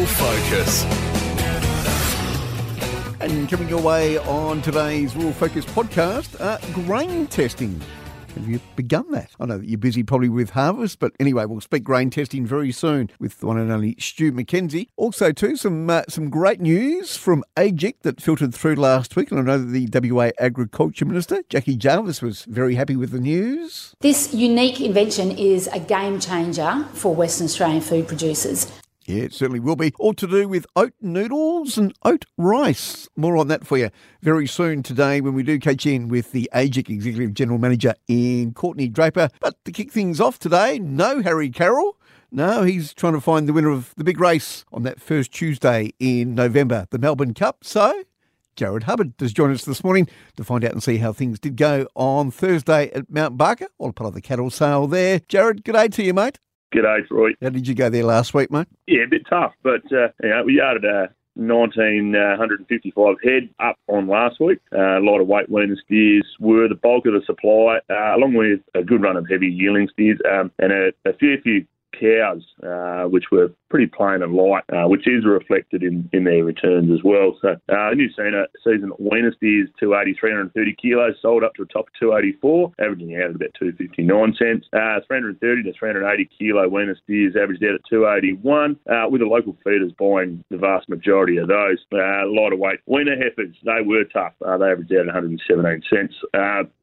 Rural Focus. And coming your way on today's Rural Focus podcast, uh, grain testing. Have you begun that? I know that you're busy probably with harvest, but anyway, we'll speak grain testing very soon with the one and only Stu McKenzie. Also, too, some uh, some great news from AEGIC that filtered through last week, and I know that the WA Agriculture Minister Jackie Jarvis was very happy with the news. This unique invention is a game changer for Western Australian food producers. Yeah, it certainly will be. All to do with oat noodles and oat rice. More on that for you very soon today when we do catch in with the AEGIC Executive General Manager in Courtney Draper. But to kick things off today, no Harry Carroll. No, he's trying to find the winner of the big race on that first Tuesday in November, the Melbourne Cup. So, Jared Hubbard does join us this morning to find out and see how things did go on Thursday at Mount Barker, all part of the cattle sale there. Jared, good day to you, mate. G'day, Troy. How did you go there last week, mate? Yeah, a bit tough, but uh, you know, we yarded a 1955 head up on last week. Uh, a lot of weight weaning steers were the bulk of the supply, uh, along with a good run of heavy yielding steers um, and a, a fair few cows, uh, which were pretty plain and light, uh, which is reflected in, in their returns as well. So uh, new season, season weaner steers 280, 330 kilos, sold up to a top of 284, averaging out at about 259 cents. Uh, 330 to 380 kilo weaner steers averaged out at 281, uh, with the local feeders buying the vast majority of those. Uh, lighter weight weaner heifers, they were tough. Uh, they averaged out at 117 cents.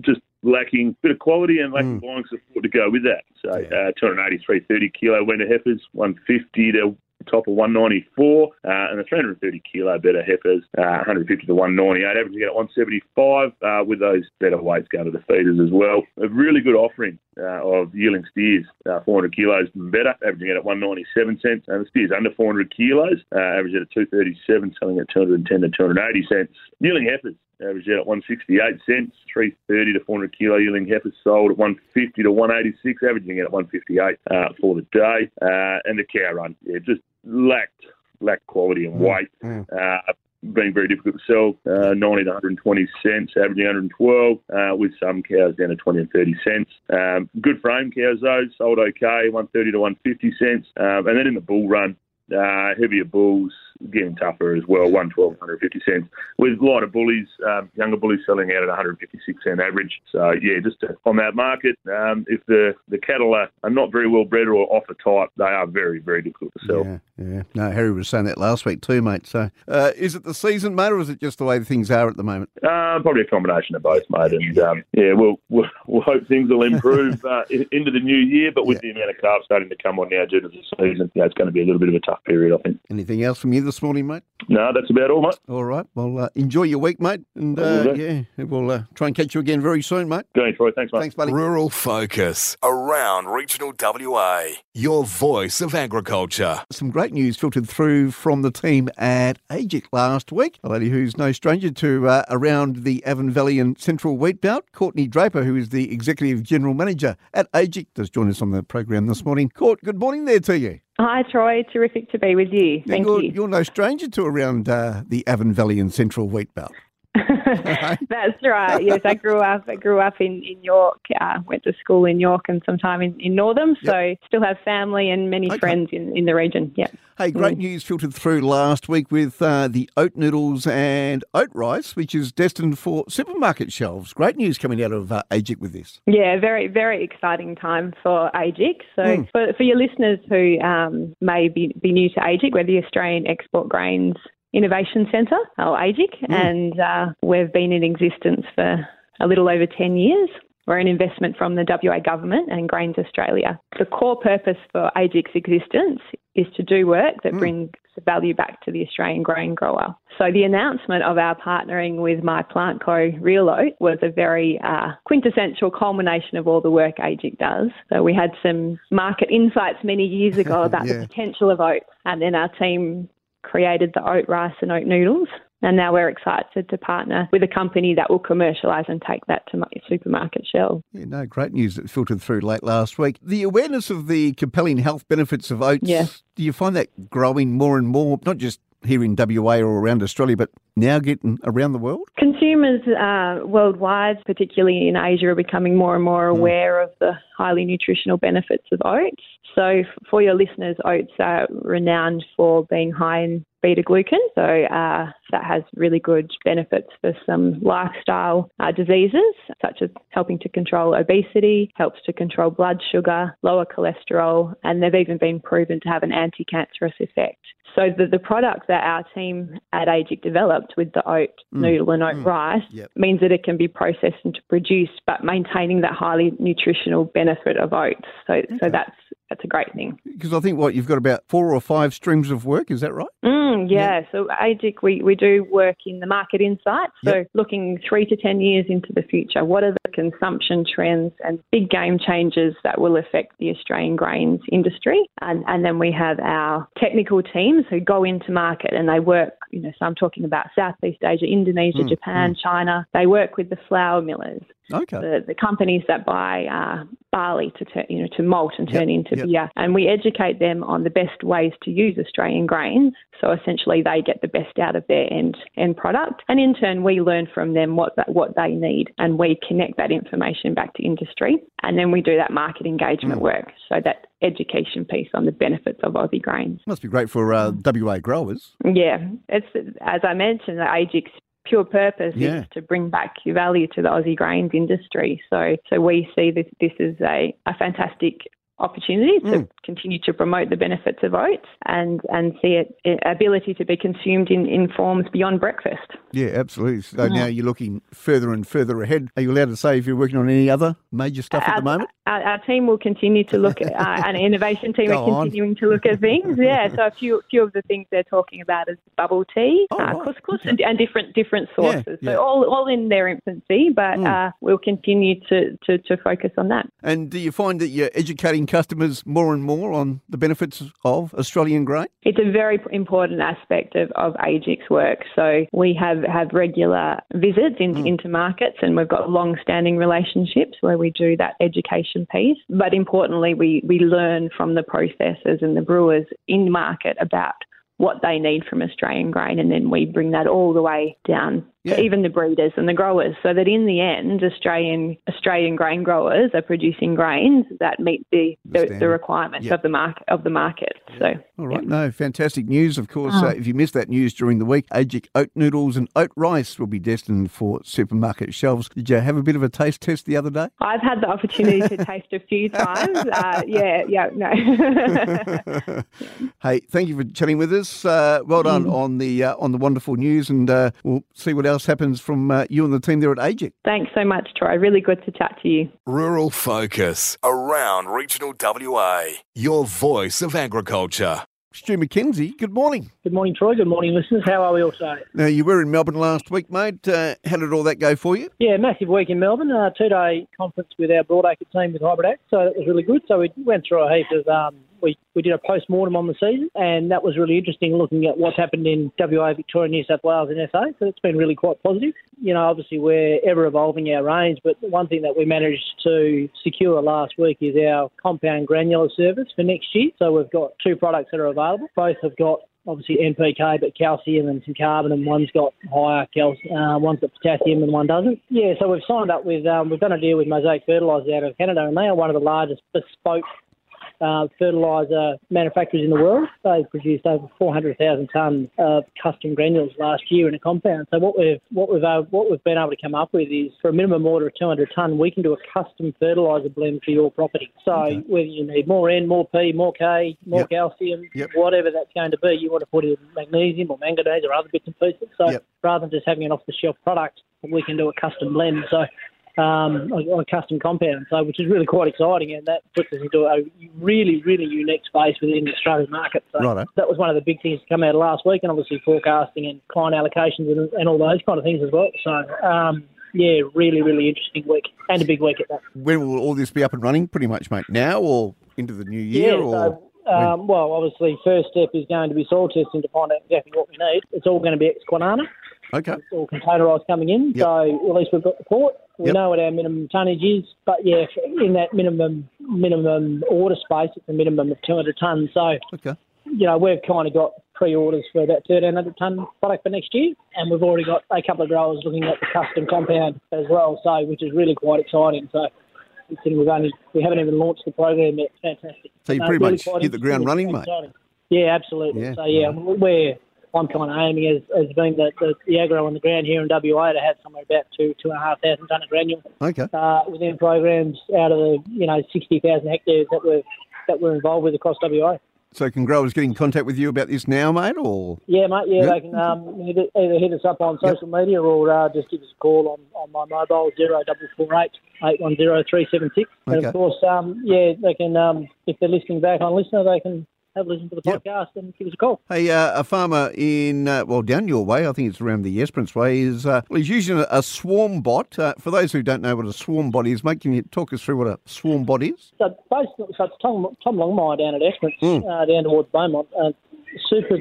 Just lacking a bit of quality and lacking mm. buying support to go with that. So yeah. uh, 283 30 kilo winter heifers, 150 to top of 194, uh, and the 330 kilo better heifers, uh, 150 to 198, averaging at 175, uh, with those better weights going to the feeders as well. A really good offering uh, of yielding steers, uh, 400 kilos and better, averaging at 197 cents, and the steers under 400 kilos, uh, averaging at 237, selling at 210 to 280 cents. Yielding heifers, averaged out at 168 cents, 330 to 400 kilo yielding heifers sold at 150 to 186, averaging out at 158 uh, for the day. Uh, and the cow run, yeah, just lacked lacked quality and weight. Mm. Uh, being very difficult to sell, uh, 90 to 120 cents, averaging 112, uh, with some cows down to 20 and 30 cents. Um, good frame cows though, sold okay, 130 to 150 cents. Um, and then in the bull run, uh, heavier bulls getting tougher as well, 112, 150 cents. With a lot of bullies, um, younger bullies selling out at 156 cent average. So yeah, just to, on that market, um, if the, the cattle are, are not very well bred or off a type, they are very, very difficult to sell. Yeah, yeah. No, Harry was saying that last week too, mate. So uh, is it the season, mate, or is it just the way things are at the moment? Uh, probably a combination of both, mate. And um, yeah, we'll, we'll, we'll hope things will improve uh, into the new year. But with yeah. the amount of calves starting to come on now due to the season, yeah, it's going to be a little bit of a tough period, I think. Anything else from you this morning, mate? No, that's about all, mate. All right. Well, uh, enjoy your week, mate. And uh, yeah, we'll uh, try and catch you again very soon, mate. Going, Troy. Thanks, mate. Thanks, buddy. Rural Focus around regional WA. Your voice of agriculture. Some great news filtered through from the team at AEGIC last week. A lady who's no stranger to uh, around the Avon Valley and Central Wheat Belt, Courtney Draper, who is the Executive General Manager at AEGIC, does join us on the program this morning. Court, good morning there to you. Hi, Troy. Terrific to be with you. Thank you're, you. You're no stranger to around uh, the Avon Valley and Central Wheat Belt. That's right. Yes, I grew up. I grew up in in York. Uh, went to school in York and some time in, in Northam. Yep. So still have family and many okay. friends in, in the region. Yeah. Hey, great mm. news filtered through last week with uh, the oat noodles and oat rice, which is destined for supermarket shelves. Great news coming out of uh, AEGIC with this. Yeah, very very exciting time for AEGIC. So mm. for for your listeners who um, may be, be new to AEGIC, we're the Australian Export Grains Innovation Centre, or AEGIC, mm. and uh, we've been in existence for a little over 10 years. We're an investment from the WA government and Grains Australia. The core purpose for AEGIC's existence is to do work that mm. brings value back to the Australian grain grower. So the announcement of our partnering with My Plant Co. Real Oat was a very uh, quintessential culmination of all the work AEGIC does. So we had some market insights many years ago about yeah. the potential of oats, and then our team created the oat rice and oat noodles. And now we're excited to partner with a company that will commercialise and take that to supermarket shelves. Yeah, no, great news that filtered through late last week. The awareness of the compelling health benefits of oats, yeah. do you find that growing more and more, not just here in WA or around Australia, but now getting around the world? Consumers uh, worldwide, particularly in Asia, are becoming more and more aware of the highly nutritional benefits of oats. So, for your listeners, oats are renowned for being high in beta glucan. So uh, that has really good benefits for some lifestyle uh, diseases, such as helping to control obesity, helps to control blood sugar, lower cholesterol, and they've even been proven to have an anti-cancerous effect. So the, the product that our team at AEGIC developed with the oat mm. noodle and oat mm. rice yep. means that it can be processed into produce, but maintaining that highly nutritional benefit of oats. So okay. so that's that's a great thing. Because I think what you've got about four or five streams of work, is that right? Mm, yeah. yeah. So AEGIC, we, we do work in the market insights. So yep. looking three to ten years into the future, what are the consumption trends and big game changes that will affect the Australian grains industry? And and then we have our technical teams who go into market and they work. You know, so I'm talking about Southeast Asia, Indonesia, mm, Japan, mm. China. They work with the flour millers Okay. The, the companies that buy uh, barley to turn, you know, to malt and turn yep. into yep. beer, and we educate them on the best ways to use Australian grains. So essentially, they get the best out of their end end product, and in turn, we learn from them what that, what they need, and we connect that information back to industry, and then we do that market engagement mm. work. So that education piece on the benefits of Aussie grains. Must be great for uh, WA growers. Yeah, it's as I mentioned, the AEGIC's pure purpose yeah. is to bring back value to the Aussie grains industry. So, so we see this this is a, a fantastic opportunity to mm. continue to promote the benefits of oats and, and see it, it ability to be consumed in, in forms beyond breakfast. Yeah, absolutely. So yeah. now you're looking further and further ahead. Are you allowed to say if you're working on any other major stuff our, at the moment? Our, our, team will continue to look at, uh, an innovation team are continuing on. to look at things. Yeah, so a few few of the things they're talking about is bubble tea, oh, uh, right. couscous, and, and, different different sources. Yeah, yeah. So all, all in their infancy, but mm. uh, we'll continue to, to, to focus on that. And do you find that you're educating customers more and more on the benefits of Australian grain? It's a very important aspect of, of AEGIC's work. So we have, have regular visits in, mm. into markets and we've got long standing relationships where we do that education piece. But importantly, we, we learn from the processors and the brewers in market about what they need from Australian grain, and then we bring that all the way down yeah. to even the breeders and the growers, so that in the end, Australian Australian grain growers are producing grains that meet the the, the requirements yep. of the market of the market. So, all right, no, fantastic news. Of course, oh. uh, if you missed that news during the week, AEGIC oat noodles and oat rice will be destined for supermarket shelves. Did you have a bit of a taste test the other day? I've had the opportunity to taste a few times. Uh, yeah, yeah, no. hey, thank you for chatting with us. Uh, well done mm. on the uh, on the wonderful news, and uh, we'll see what else happens from uh, you and the team there at AEGIC. Thanks so much, Troy. Really good to chat to you. Rural Focus around regional WA. Your voice of agriculture. Stu McKenzie, good morning. Good morning, Troy. Good morning, listeners. How are we all today? Now, you were in Melbourne last week, mate. Uh, how did all that go for you? Yeah, massive week in Melbourne. A two day conference with our Broadacre team with Hybrid Act, so that was really good. So we went through a heap of um, we, we did a post mortem on the season, and that was really interesting looking at what's happened in WA, Victoria, New South Wales, and SA. So it's been really quite positive. You know, obviously we're ever evolving our range, but one thing that we managed to secure last week is our compound granular service for next year. So we've got two products that are available. Both have got obviously NPK, but calcium and some carbon, and one's got higher calcium, uh, one's got potassium, and one doesn't. Yeah, so we've signed up with, um, we've done a deal with Mosaic Fertilisers out of Canada, and they are one of the largest bespoke uh, fertiliser manufacturers in the world. They produced over 400,000 tonnes of custom granules last year in a compound. So what we've what we've uh, what we've been able to come up with is for a minimum order of 200 tonne, we can do a custom fertiliser blend for your property. So okay. whether you need more N, more P, more K, more yep. calcium, yep. whatever that's going to be, you want to put in magnesium or manganese or other bits and pieces. So yep. rather than just having an off the shelf product, we can do a custom blend. So um, on a custom compound, so which is really quite exciting, and that puts us into a really, really unique space within the Australian market. So Righto. that was one of the big things to come out of last week, and obviously forecasting and client allocations and, and all those kind of things as well. So. Um, yeah, really, really interesting week and a big week at that. When will all this be up and running? Pretty much, mate. Now or into the new year? Yeah, or so, um, well, obviously, first step is going to be soil testing to find out exactly what we need. It's all going to be ex. Okay. It's all containerised coming in. Yep. So at least we've got the port. We yep. know what our minimum tonnage is, but yeah, in that minimum minimum order space, it's a minimum of 200 tonnes. So, okay. you know, we've kind of got pre-orders for about 1,300 tonne product for next year, and we've already got a couple of growers looking at the custom compound as well, so which is really quite exciting. So we've only we haven't even launched the program yet. Fantastic. So you uh, pretty really much hit the ground running, mate. Yeah, absolutely. Yeah. So yeah, we're I'm kind of aiming as, as being the, the, the aggro on the ground here in WA to have somewhere about two two and a half thousand tonne of granule. Okay. Uh, within programs out of the you know sixty thousand hectares that we're that we're involved with across WA. So can growers get in contact with you about this now, mate, or? Yeah, mate, yeah, yep. they can um, either hit us up on social yep. media or uh, just give us a call on, on my mobile, 0448 810 376. Okay. And of course, um, yeah, they can, um, if they're listening back on Listener, they can have a listen to the yep. podcast and give us a call. Hey, uh, a farmer in, uh, well, down your way, I think it's around the Esperance way, is uh, well, he's using a, a swarm bot. Uh, for those who don't know what a swarm bot is, mate, can you talk us through what a swarm bot is? So basically, so it's Tom, Tom Longmire down at Esperance, mm. down towards Beaumont. Super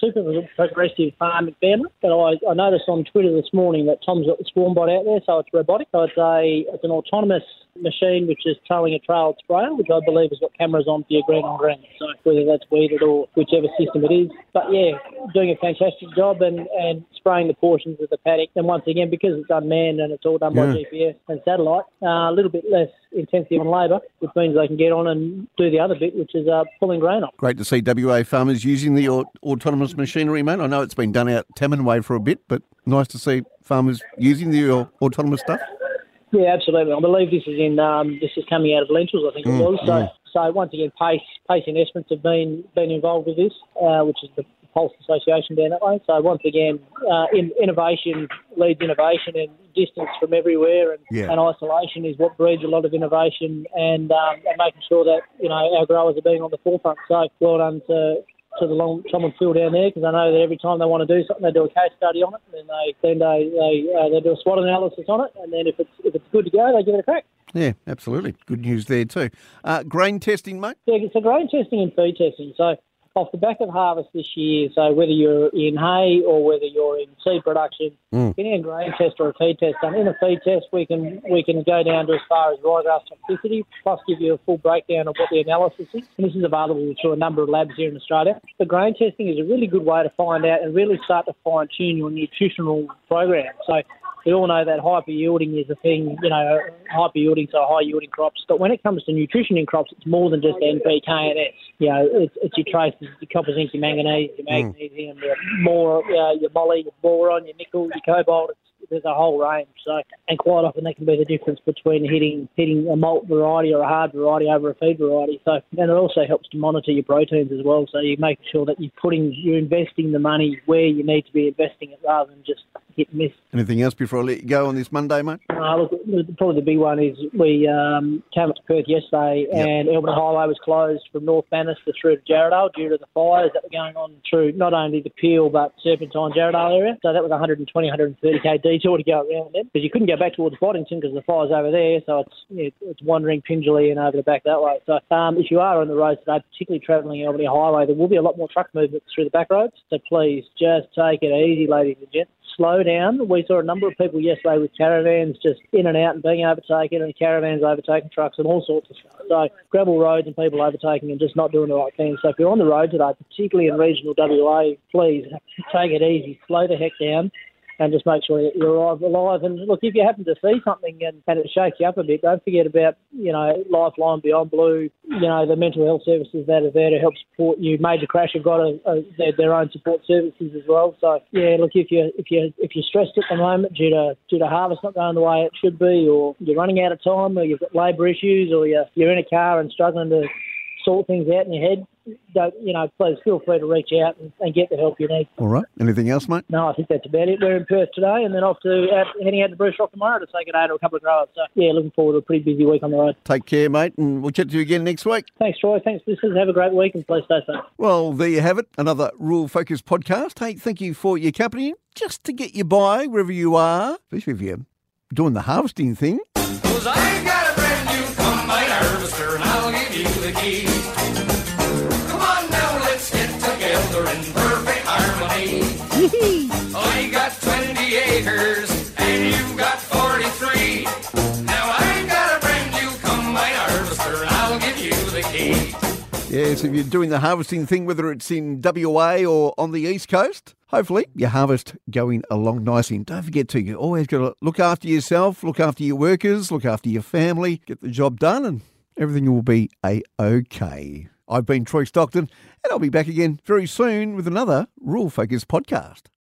super progressive farming family. But I, I noticed on Twitter this morning that Tom's got the swarm bot out there, so it's robotic. So it's a it's an autonomous machine which is towing a trailed sprayer, which I believe has got cameras on for your green on green. So whether that's weeded or whichever system it is. But yeah, doing a fantastic job and, and spraying the portions of the paddock. And once again, because it's unmanned and it's all done by. GPS and satellite, uh, a little bit less intensive on labour, which means they can get on and do the other bit, which is uh, pulling grain off. Great to see WA farmers using the autonomous machinery, mate. I know it's been done out Tammin Way for a bit, but nice to see farmers using the autonomous stuff. Yeah, absolutely. I believe this is in um, this is coming out of lentils. I think mm, it was. So, mm. so once again, Pace, Pace Esperance have been been involved with this, uh, which is the Pulse Association down that way. So once again, uh, in, innovation leads innovation, and distance from everywhere and, yeah. and, isolation is what breeds a lot of innovation, and, um, and making sure that you know our growers are being on the forefront. So well done to to the long Tom Phil down there because I know that every time they want to do something, they do a case study on it, and then they then they they, uh, they do a SWOT analysis on it, and then if it's if it's good to go, they give it a crack. Yeah, absolutely. Good news there too. Uh, grain testing, mate. Yeah, so grain testing and feed testing. So off the back of harvest this year, so whether you're in hay or whether you're in seed production, mm. getting a grain test or a feed test done. In a feed test, we can we can go down to as far as ryegrass toxicity, plus give you a full breakdown of what the analysis is. And this is available through a number of labs here in Australia. The grain testing is a really good way to find out and really start to fine tune your nutritional program. So we all know that hyper yielding is a thing, you know, hyper yielding, so high yielding crops. But when it comes to nutrition in crops, it's more than just NPK and S. You know, it's, it's your traces, your copper, zinc, your manganese, your hmm. magnesium, mm. your more, uh, your moly, your boron, your nickel, your cobalt. It's there's a whole range. So, and quite often that can be the difference between hitting hitting a malt variety or a hard variety over a feed variety. So, and it also helps to monitor your proteins as well. So you make sure that you're putting you're investing the money where you need to be investing it rather than just hit miss. Anything else before I let you go on this Monday, mate? Uh, look, probably the big one is we um, came up to Perth yesterday yep. and Albany Highway was closed from North Bannister through to Jarrahdale due to the fires that were going on through not only the Peel but Serpentine Jarrahdale area. So that was 120, 130k detour to go around them because you couldn't go back towards Boddington because the fire's over there. So it's it's Wandering Pingelly and over the back that way. So um, if you are on the road today, particularly travelling Albany Highway, there will be a lot more truck movement through the back roads. So please just take it easy, ladies and gents slow down. We saw a number of people yesterday with caravans just in and out and being overtaken, and caravans overtaking trucks and all sorts of stuff. So gravel roads and people overtaking and just not doing the right thing. So if you're on the road today, particularly in regional WA, please take it easy, slow the heck down and just make sure you're alive. And look, if you happen to see something and, and it shakes you up a bit, don't forget about, you know, Lifeline, Beyond Blue, you know, the mental health services that are there to help support you. Major Crash have got a, a, their, their own support services as well. So, yeah, look, if you're, if you if you're stressed at the moment due to due to harvest not going the way it should be, or you're running out of time, or you've got labour issues, or you're you're in a car and struggling to sort things out in your head, don't, you know, please feel free to reach out and, and, get the help you need. All right. Anything else, mate? No, I think that's about it. We're in Perth today and then off to out, heading out to Bruce Rock tomorrow to say it out to a couple of growers. So, yeah, looking forward to a pretty busy week on the road. Take care, mate, and we'll chat to you again next week. Thanks, Troy. Thanks, listeners. Have a great week and please stay safe. Well, there you have it. Another Rural Focus podcast. Hey, thank you for your company. Just to get you by wherever you are, especially if you're doing the harvesting thing the key. Come on now, let's get together in perfect harmony. I got 20 acres and you've got 43. Now I got a brand new combine harvester and I'll give you the key. Yes, if you're doing the harvesting thing, whether it's in WA or on the East Coast, hopefully your harvest going along nicely. And don't forget to, you always got to look after yourself, look after your workers, look after your family, get the job done, and everything will be a okay. I've been Troy Stockton, and I'll be back again very soon with another Rural Focus podcast.